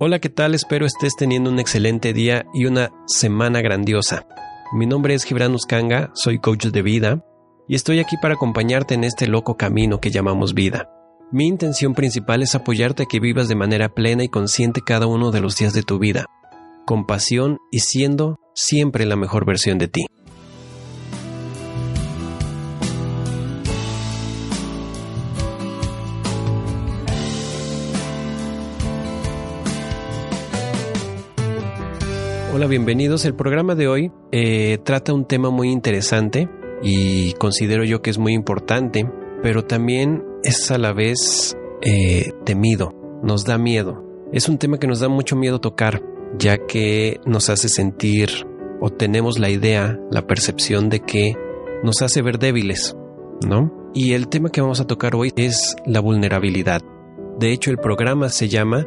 Hola, ¿qué tal? Espero estés teniendo un excelente día y una semana grandiosa. Mi nombre es Gibran Uskanga, soy coach de vida y estoy aquí para acompañarte en este loco camino que llamamos vida. Mi intención principal es apoyarte a que vivas de manera plena y consciente cada uno de los días de tu vida, con pasión y siendo siempre la mejor versión de ti. Hola, bienvenidos. El programa de hoy eh, trata un tema muy interesante y considero yo que es muy importante, pero también es a la vez eh, temido, nos da miedo. Es un tema que nos da mucho miedo tocar, ya que nos hace sentir o tenemos la idea, la percepción de que nos hace ver débiles, ¿no? Y el tema que vamos a tocar hoy es la vulnerabilidad. De hecho, el programa se llama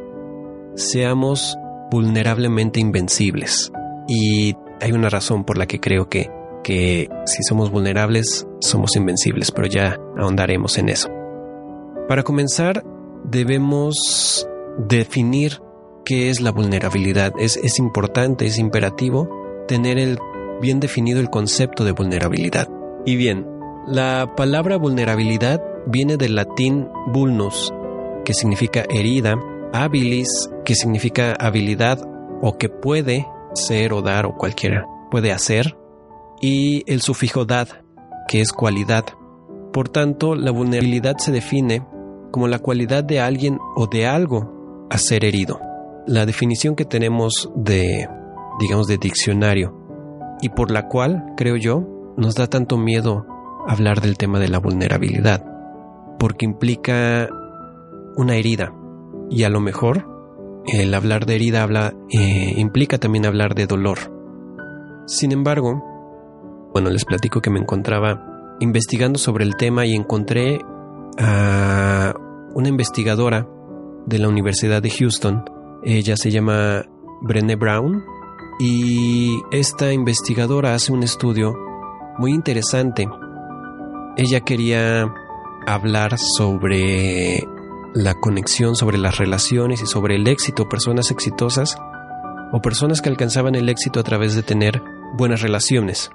Seamos vulnerablemente invencibles. Y hay una razón por la que creo que, que si somos vulnerables, somos invencibles, pero ya ahondaremos en eso. Para comenzar, debemos definir qué es la vulnerabilidad. Es, es importante, es imperativo tener el, bien definido el concepto de vulnerabilidad. Y bien, la palabra vulnerabilidad viene del latín vulnus, que significa herida, habilis, que significa habilidad o que puede ser o dar o cualquiera puede hacer, y el sufijo dad, que es cualidad. Por tanto, la vulnerabilidad se define como la cualidad de alguien o de algo a ser herido. La definición que tenemos de, digamos, de diccionario y por la cual, creo yo, nos da tanto miedo hablar del tema de la vulnerabilidad, porque implica una herida y a lo mejor el hablar de herida habla, eh, implica también hablar de dolor. Sin embargo, bueno, les platico que me encontraba investigando sobre el tema y encontré a una investigadora de la Universidad de Houston. Ella se llama Brené Brown y esta investigadora hace un estudio muy interesante. Ella quería hablar sobre la conexión, sobre las relaciones y sobre el éxito, personas exitosas o personas que alcanzaban el éxito a través de tener buenas relaciones.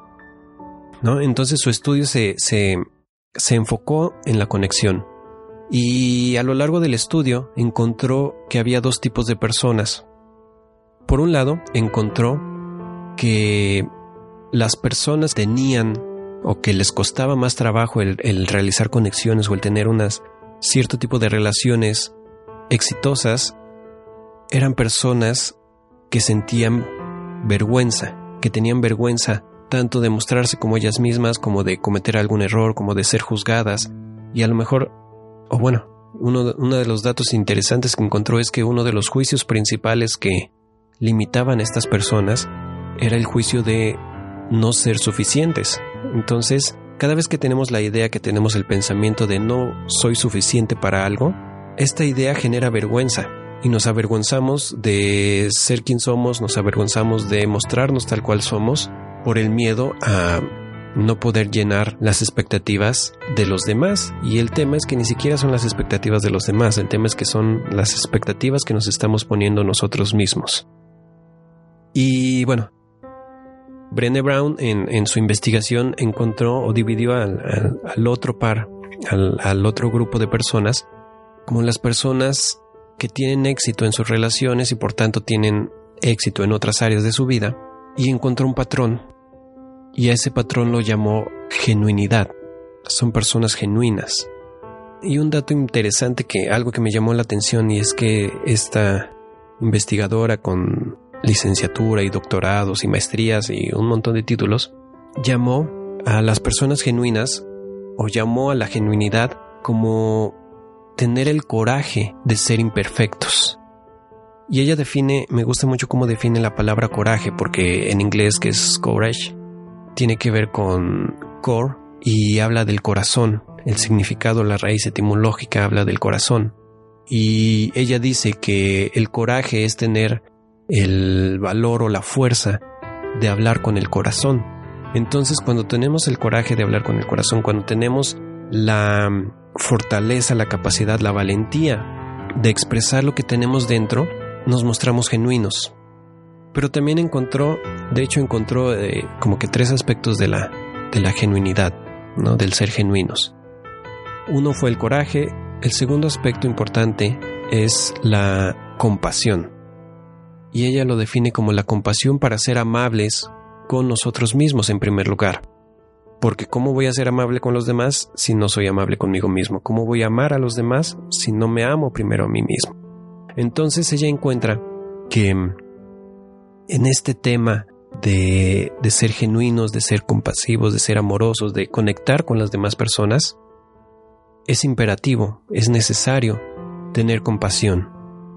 ¿no? Entonces su estudio se, se, se enfocó en la conexión y a lo largo del estudio encontró que había dos tipos de personas. Por un lado, encontró que las personas tenían o que les costaba más trabajo el, el realizar conexiones o el tener unas cierto tipo de relaciones exitosas eran personas que sentían vergüenza, que tenían vergüenza tanto de mostrarse como ellas mismas, como de cometer algún error, como de ser juzgadas. Y a lo mejor, o bueno, uno, uno de los datos interesantes que encontró es que uno de los juicios principales que limitaban a estas personas era el juicio de no ser suficientes. Entonces, cada vez que tenemos la idea, que tenemos el pensamiento de no soy suficiente para algo, esta idea genera vergüenza y nos avergonzamos de ser quien somos, nos avergonzamos de mostrarnos tal cual somos por el miedo a no poder llenar las expectativas de los demás. Y el tema es que ni siquiera son las expectativas de los demás, el tema es que son las expectativas que nos estamos poniendo nosotros mismos. Y bueno, Brené Brown en, su investigación encontró o dividió al, otro par, al, al otro grupo de personas, como las personas que tienen éxito en sus relaciones y por tanto tienen éxito en otras áreas de su vida, y encontró un patrón, y a ese patrón lo llamó genuinidad. Son personas genuinas. Y un dato interesante que algo que me llamó la atención y es que esta investigadora con licenciatura y doctorados y maestrías y un montón de títulos, llamó a las personas genuinas o llamó a la genuinidad como tener el coraje de ser imperfectos. Y ella define, me gusta mucho cómo define la palabra coraje, porque en inglés que es courage, tiene que ver con core y habla del corazón. El significado, la raíz etimológica habla del corazón. Y ella dice que el coraje es tener el valor o la fuerza de hablar con el corazón. Entonces cuando tenemos el coraje de hablar con el corazón, cuando tenemos la fortaleza, la capacidad, la valentía de expresar lo que tenemos dentro, nos mostramos genuinos. Pero también encontró, de hecho encontró eh, como que tres aspectos de la, de la genuinidad, ¿no? del ser genuinos. Uno fue el coraje, el segundo aspecto importante es la compasión. Y ella lo define como la compasión para ser amables con nosotros mismos en primer lugar. Porque ¿cómo voy a ser amable con los demás si no soy amable conmigo mismo? ¿Cómo voy a amar a los demás si no me amo primero a mí mismo? Entonces ella encuentra que en este tema de, de ser genuinos, de ser compasivos, de ser amorosos, de conectar con las demás personas, es imperativo, es necesario tener compasión,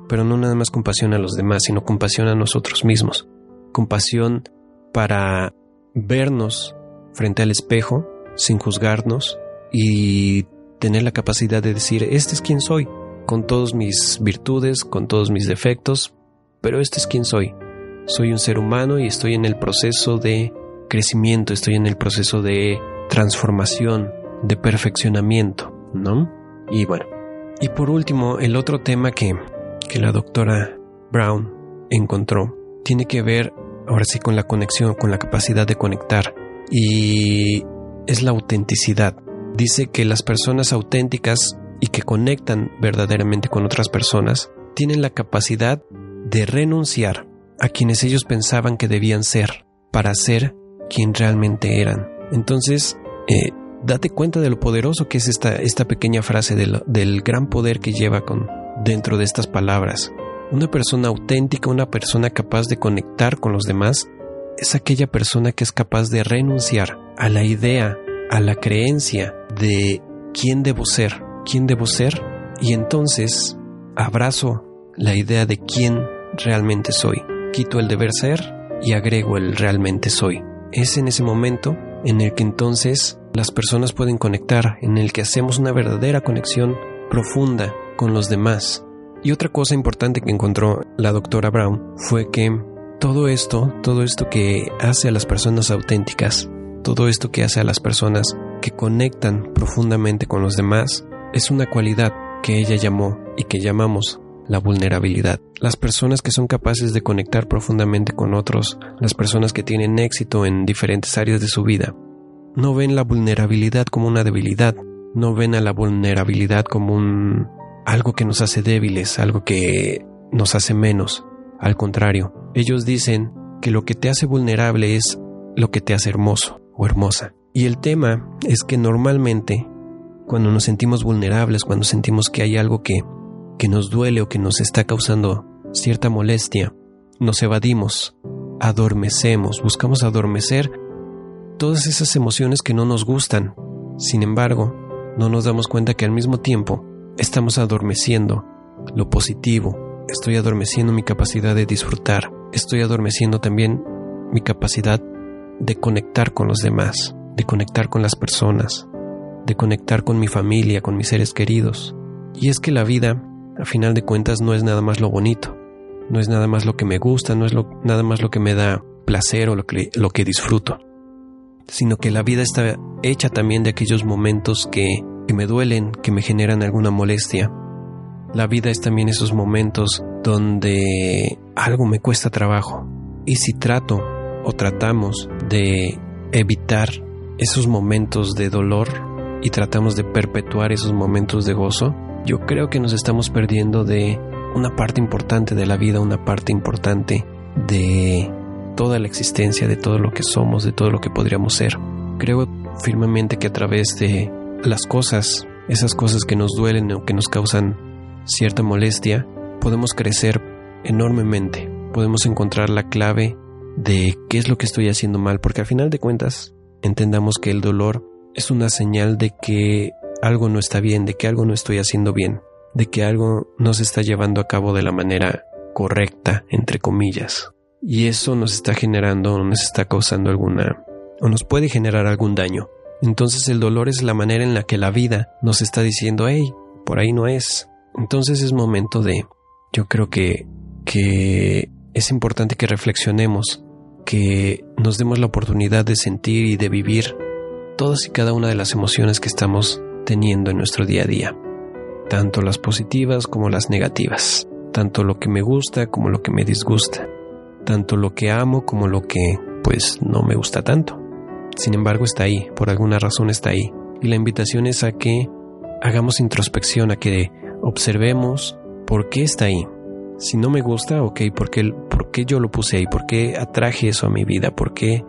pero no nada más compasión a los demás, sino compasión a nosotros mismos, compasión para vernos frente al espejo sin juzgarnos y tener la capacidad de decir, este es quien soy, con todas mis virtudes, con todos mis defectos, pero este es quien soy. Soy un ser humano y estoy en el proceso de crecimiento, estoy en el proceso de transformación, de perfeccionamiento, ¿no? Y bueno, y por último, el otro tema que, que la doctora Brown encontró tiene que ver ahora sí con la conexión, con la capacidad de conectar y es la autenticidad. Dice que las personas auténticas y que conectan verdaderamente con otras personas tienen la capacidad de renunciar a quienes ellos pensaban que debían ser para ser quien realmente eran. Entonces, eh, date cuenta de lo poderoso que es esta, esta pequeña frase del, del gran poder que lleva con, dentro de estas palabras. Una persona auténtica, una persona capaz de conectar con los demás, es aquella persona que es capaz de renunciar a la idea, a la creencia de quién debo ser, quién debo ser, y entonces abrazo la idea de quién realmente soy. Quito el deber ser y agrego el realmente soy. Es en ese momento en el que entonces las personas pueden conectar, en el que hacemos una verdadera conexión profunda con los demás. Y otra cosa importante que encontró la doctora Brown fue que todo esto, todo esto que hace a las personas auténticas, todo esto que hace a las personas que conectan profundamente con los demás, es una cualidad que ella llamó y que llamamos la vulnerabilidad. Las personas que son capaces de conectar profundamente con otros, las personas que tienen éxito en diferentes áreas de su vida, no ven la vulnerabilidad como una debilidad, no ven a la vulnerabilidad como un algo que nos hace débiles, algo que nos hace menos. Al contrario, ellos dicen que lo que te hace vulnerable es lo que te hace hermoso o hermosa. Y el tema es que normalmente, cuando nos sentimos vulnerables, cuando sentimos que hay algo que, que nos duele o que nos está causando cierta molestia, nos evadimos, adormecemos, buscamos adormecer todas esas emociones que no nos gustan. Sin embargo, no nos damos cuenta que al mismo tiempo estamos adormeciendo lo positivo, estoy adormeciendo mi capacidad de disfrutar, estoy adormeciendo también mi capacidad de conectar con los demás, de conectar con las personas, de conectar con mi familia, con mis seres queridos. Y es que la vida, a final de cuentas, no es nada más lo bonito, no es nada más lo que me gusta, no es nada más lo que me da placer o lo que, lo que disfruto, sino que la vida está hecha también de aquellos momentos que que me duelen, que me generan alguna molestia. La vida es también esos momentos donde algo me cuesta trabajo. Y si trato o tratamos de evitar esos momentos de dolor y tratamos de perpetuar esos momentos de gozo, yo creo que nos estamos perdiendo de una parte importante de la vida, una parte importante de toda la existencia, de todo lo que somos, de todo lo que podríamos ser. Creo firmemente que a través de las cosas, esas cosas que nos duelen o que nos causan cierta molestia, podemos crecer enormemente, podemos encontrar la clave de qué es lo que estoy haciendo mal, porque al final de cuentas entendamos que el dolor es una señal de que algo no está bien, de que algo no estoy haciendo bien, de que algo no se está llevando a cabo de la manera correcta, entre comillas. Y eso nos está generando, nos está causando alguna, o nos puede generar algún daño. Entonces el dolor es la manera en la que la vida nos está diciendo, hey, por ahí no es. Entonces es momento de, yo creo que, que es importante que reflexionemos, que nos demos la oportunidad de sentir y de vivir todas y cada una de las emociones que estamos teniendo en nuestro día a día, tanto las positivas como las negativas. tanto lo que me gusta como lo que me disgusta, tanto lo que amo como lo que pues no me gusta tanto. Sin embargo está ahí, por alguna razón está ahí. Y la invitación es a que hagamos introspección, a que observemos por qué está ahí. Si no me gusta, ok, ¿por qué, ¿por qué yo lo puse ahí? ¿Por qué atraje eso a mi vida? ¿Por qué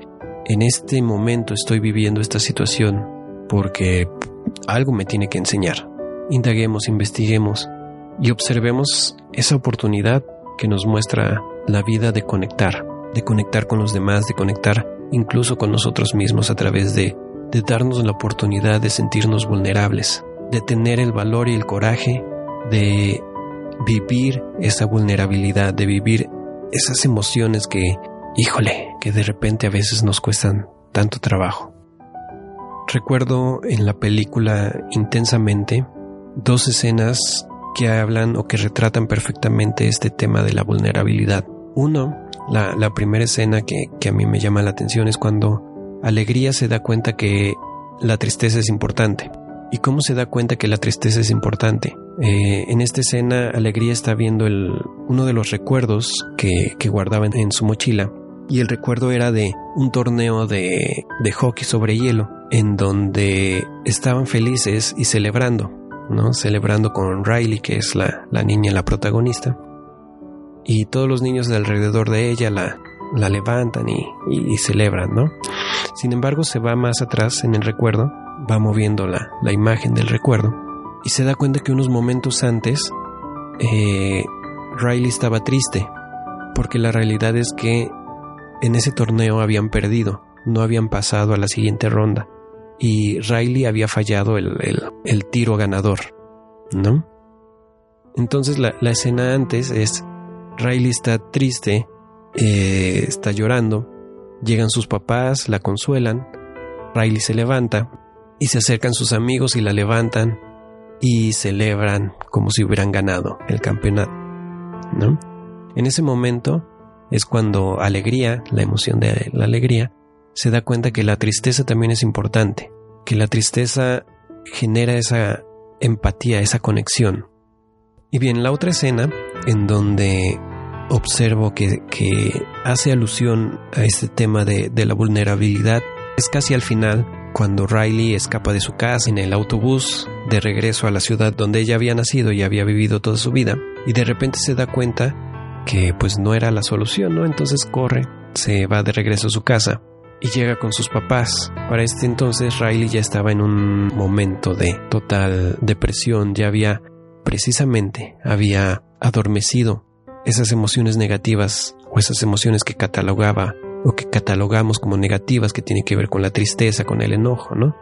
en este momento estoy viviendo esta situación? Porque algo me tiene que enseñar. Indaguemos, investiguemos y observemos esa oportunidad que nos muestra la vida de conectar, de conectar con los demás, de conectar incluso con nosotros mismos a través de, de darnos la oportunidad de sentirnos vulnerables, de tener el valor y el coraje de vivir esa vulnerabilidad, de vivir esas emociones que, híjole, que de repente a veces nos cuestan tanto trabajo. Recuerdo en la película Intensamente dos escenas que hablan o que retratan perfectamente este tema de la vulnerabilidad. Uno, la, la primera escena que, que a mí me llama la atención es cuando Alegría se da cuenta que la tristeza es importante. ¿Y cómo se da cuenta que la tristeza es importante? Eh, en esta escena, Alegría está viendo el, uno de los recuerdos que, que guardaba en su mochila. Y el recuerdo era de un torneo de, de hockey sobre hielo, en donde estaban felices y celebrando. ¿No? Celebrando con Riley, que es la, la niña, la protagonista. Y todos los niños de alrededor de ella la, la levantan y, y, celebran, ¿no? Sin embargo, se va más atrás en el recuerdo, va moviendo la, la imagen del recuerdo y se da cuenta que unos momentos antes eh, Riley estaba triste, porque la realidad es que en ese torneo habían perdido, no habían pasado a la siguiente ronda y Riley había fallado el, el, tiro ganador, ¿no? Entonces la, la, escena antes es Riley está triste, eh, está llorando, llegan sus papás, la consuelan, Riley se levanta y se acercan sus amigos y la levantan y celebran como si hubieran ganado el campeonato, ¿no? En ese momento es cuando alegría, la emoción de la alegría, se da cuenta que la tristeza también es importante, que la tristeza genera esa empatía, esa conexión. Y bien, la otra escena en donde observo que, que hace alusión a este tema de, de la vulnerabilidad es casi al final, cuando Riley escapa de su casa en el autobús de regreso a la ciudad donde ella había nacido y había vivido toda su vida, y de repente se da cuenta que pues no era la solución, ¿no? Entonces corre, se va de regreso a su casa y llega con sus papás. Para este entonces Riley ya estaba en un momento de total depresión, ya había precisamente había adormecido esas emociones negativas o esas emociones que catalogaba o que catalogamos como negativas que tienen que ver con la tristeza, con el enojo, ¿no?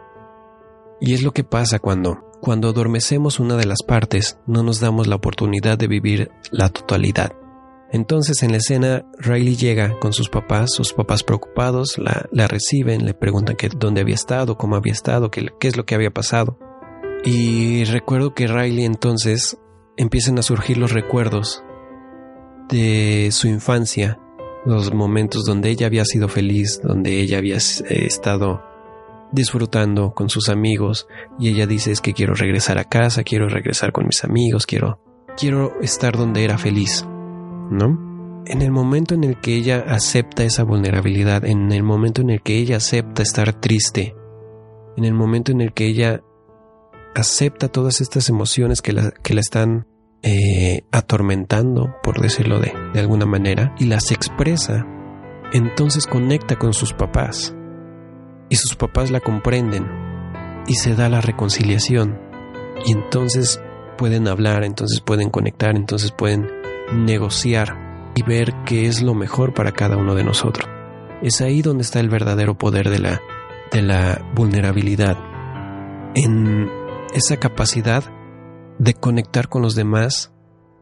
Y es lo que pasa cuando cuando adormecemos una de las partes, no nos damos la oportunidad de vivir la totalidad. Entonces en la escena Riley llega con sus papás, sus papás preocupados, la, reciben, le preguntan que dónde había estado, cómo había estado, qué, qué es lo que había pasado. Y recuerdo que Riley entonces empiezan a surgir los recuerdos de su infancia, los momentos donde ella había sido feliz, donde ella había eh, estado disfrutando con sus amigos y ella dice es que quiero regresar a casa, quiero regresar con mis amigos, quiero quiero estar donde era feliz. ¿No? En el momento en el que ella acepta esa vulnerabilidad, en el momento en el que ella acepta estar triste, en el momento en el que ella acepta todas estas emociones que la, que la están eh, atormentando, por decirlo de, de alguna manera, y las expresa, entonces conecta con sus papás. Y sus papás la comprenden y se da la reconciliación. Y entonces pueden hablar, entonces pueden conectar, entonces pueden negociar y ver qué es lo mejor para cada uno de nosotros. Es ahí donde está el verdadero poder de la, de la vulnerabilidad, en esa capacidad de conectar con los demás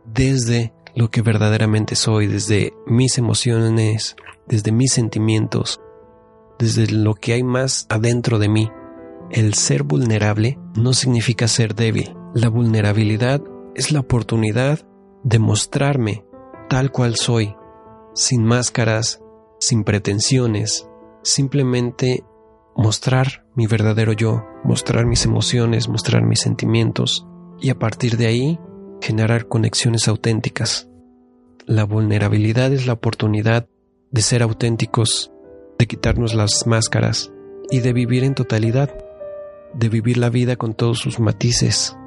desde lo que verdaderamente soy, desde mis emociones, desde mis sentimientos, desde lo que hay más adentro de mí. El ser vulnerable no significa ser débil. La vulnerabilidad es la oportunidad demostrarme tal cual soy, sin máscaras, sin pretensiones, simplemente mostrar mi verdadero yo, mostrar mis emociones, mostrar mis sentimientos y a partir de ahí generar conexiones auténticas. La vulnerabilidad es la oportunidad de ser auténticos, de quitarnos las máscaras y de vivir en totalidad, de vivir la vida con todos sus matices.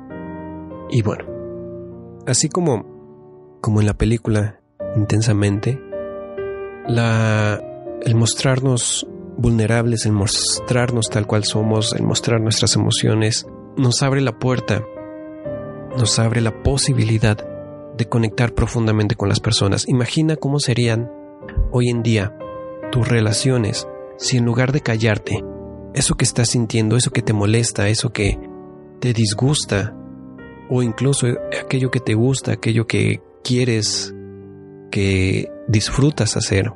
Y bueno, así como, como en la película intensamente, la, el mostrarnos vulnerables, el mostrarnos tal cual somos, el mostrar nuestras emociones, nos abre la puerta, nos abre la posibilidad de conectar profundamente con las personas. Imagina cómo serían hoy en día tus relaciones si en lugar de callarte, eso que estás sintiendo, eso que te molesta, eso que te disgusta, o incluso aquello que te gusta, aquello que quieres, que disfrutas hacer,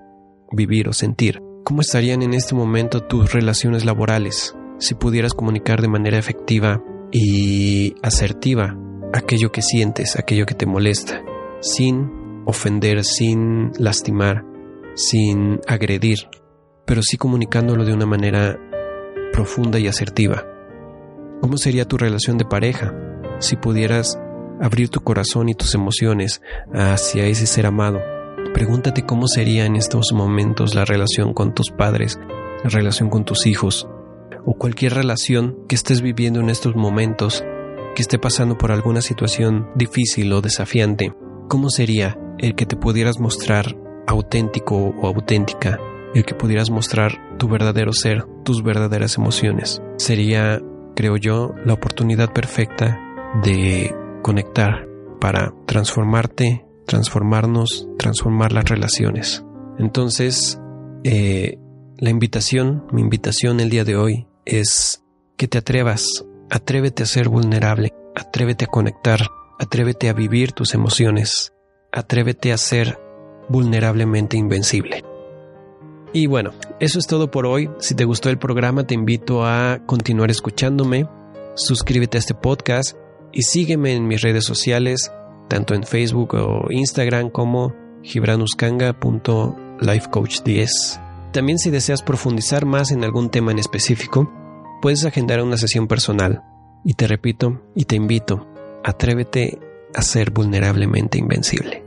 vivir o sentir, ¿cómo estarían en este momento tus relaciones laborales si pudieras comunicar de manera efectiva y asertiva aquello que sientes, aquello que te molesta, sin ofender, sin lastimar, sin agredir, pero sí comunicándolo de una manera profunda y asertiva. ¿Cómo sería tu relación de pareja si pudieras abrir tu corazón y tus emociones hacia ese ser amado? Pregúntate cómo sería en estos momentos la relación con tus padres, la relación con tus hijos, o cualquier relación que estés viviendo en estos momentos, que esté pasando por alguna situación difícil o desafiante. ¿Cómo sería el que te pudieras mostrar auténtico o auténtica, el que pudieras mostrar tu verdadero ser, tus verdaderas emociones. Sería, creo yo, la oportunidad perfecta de conectar para transformarte, transformarnos, transformar las relaciones. Entonces, eh, la invitación, mi invitación el día de hoy es que te atrevas, atrévete a ser vulnerable, atrévete a conectar, atrévete a vivir tus emociones, atrévete a ser vulnerablemente invencible. Y bueno, eso es todo por hoy. Si te gustó el programa, te invito a continuar escuchándome, suscríbete a este podcast y sígueme en mis redes sociales, tanto en Facebook o Instagram como gibranuskanga.lifecoach10. También si deseas profundizar más en algún tema en específico, puedes agendar una sesión personal. Y te repito y te invito, atrévete a ser vulnerablemente invencible.